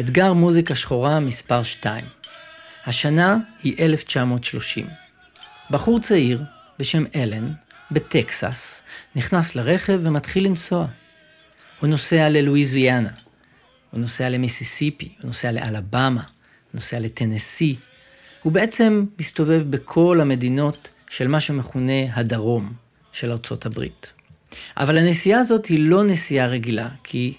אתגר מוזיקה שחורה מספר 2. השנה היא 1930. בחור צעיר בשם אלן, בטקסס, נכנס לרכב ומתחיל לנסוע. הוא נוסע ללואיזיאנה, הוא נוסע למיסיסיפי, הוא נוסע לאלבמה, הוא נוסע לטנסי. הוא בעצם מסתובב בכל המדינות של מה שמכונה הדרום של ארצות הברית. אבל הנסיעה הזאת היא לא נסיעה רגילה, כי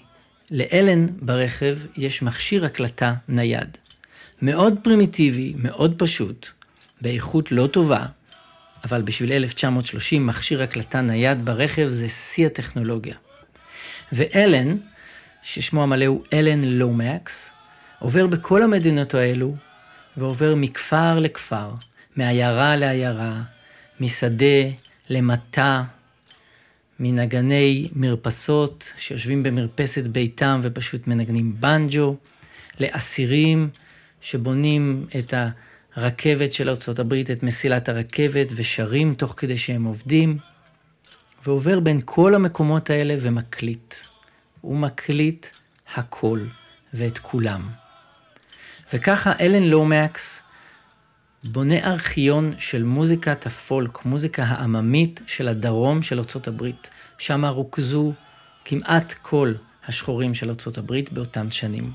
לאלן ברכב יש מכשיר הקלטה נייד. מאוד פרימיטיבי, מאוד פשוט, באיכות לא טובה, אבל בשביל 1930 מכשיר הקלטה נייד ברכב זה שיא הטכנולוגיה. ואלן, ששמו המלא הוא אלן לומקס, עובר בכל המדינות האלו, ועובר מכפר לכפר, מעיירה לעיירה, משדה למטע, מנגני מרפסות שיושבים במרפסת ביתם ופשוט מנגנים בנג'ו, לאסירים שבונים את הרכבת של ארה"ב, את מסילת הרכבת, ושרים תוך כדי שהם עובדים, ועובר בין כל המקומות האלה ומקליט. הוא מקליט הכל ואת כולם. וככה אלן לומקס בונה ארכיון של מוזיקת הפולק, מוזיקה העממית של הדרום של ארצות הברית. שם רוכזו כמעט כל השחורים של ארצות הברית באותם שנים.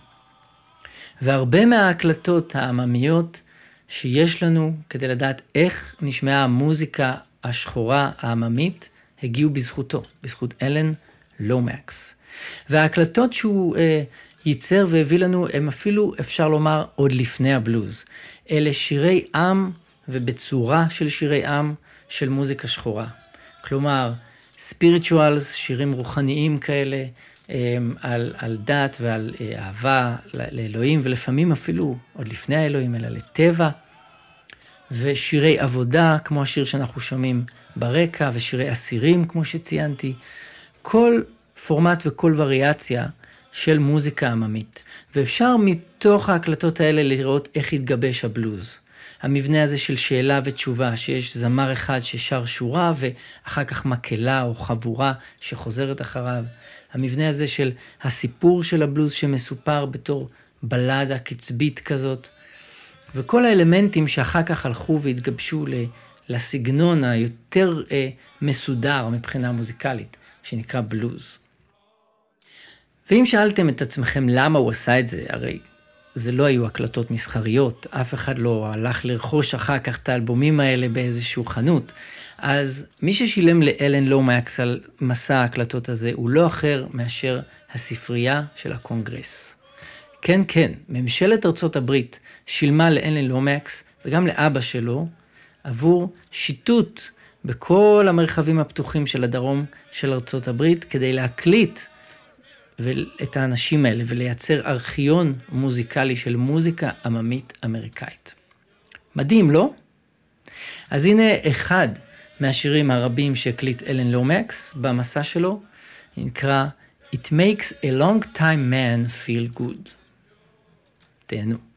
והרבה מההקלטות העממיות שיש לנו כדי לדעת איך נשמעה המוזיקה השחורה העממית, הגיעו בזכותו, בזכות אלן לומקס. וההקלטות שהוא אה, ייצר והביא לנו הם אפילו, אפשר לומר, עוד לפני הבלוז. אלה שירי עם ובצורה של שירי עם של מוזיקה שחורה. כלומר, ספיריטואלס, שירים רוחניים כאלה, אמ, על, על דת ועל אה, אהבה לאלוהים, ולפעמים אפילו עוד לפני האלוהים, אלא לטבע. ושירי עבודה, כמו השיר שאנחנו שומעים ברקע, ושירי אסירים, כמו שציינתי. כל פורמט וכל וריאציה של מוזיקה עממית. ואפשר מתוך ההקלטות האלה לראות איך התגבש הבלוז. המבנה הזה של שאלה ותשובה, שיש זמר אחד ששר שורה ואחר כך מקהלה או חבורה שחוזרת אחריו. המבנה הזה של הסיפור של הבלוז שמסופר בתור בלדה קצבית כזאת. וכל האלמנטים שאחר כך הלכו והתגבשו לסגנון היותר אה, מסודר מבחינה מוזיקלית, שנקרא בלוז. ואם שאלתם את עצמכם למה הוא עשה את זה, הרי זה לא היו הקלטות מסחריות, אף אחד לא הלך לרכוש אחר כך את האלבומים האלה באיזשהו חנות. אז מי ששילם לאלן לומקס על מסע ההקלטות הזה הוא לא אחר מאשר הספרייה של הקונגרס. כן, כן, ממשלת ארצות הברית שילמה לאלן לומקס וגם לאבא שלו עבור שיטוט בכל המרחבים הפתוחים של הדרום של ארצות הברית כדי להקליט את האנשים האלה ולייצר ארכיון מוזיקלי של מוזיקה עממית אמריקאית. מדהים, לא? אז הנה אחד מהשירים הרבים שהקליט אלן לומקס במסע שלו, נקרא It makes a long time man feel good. תהנו.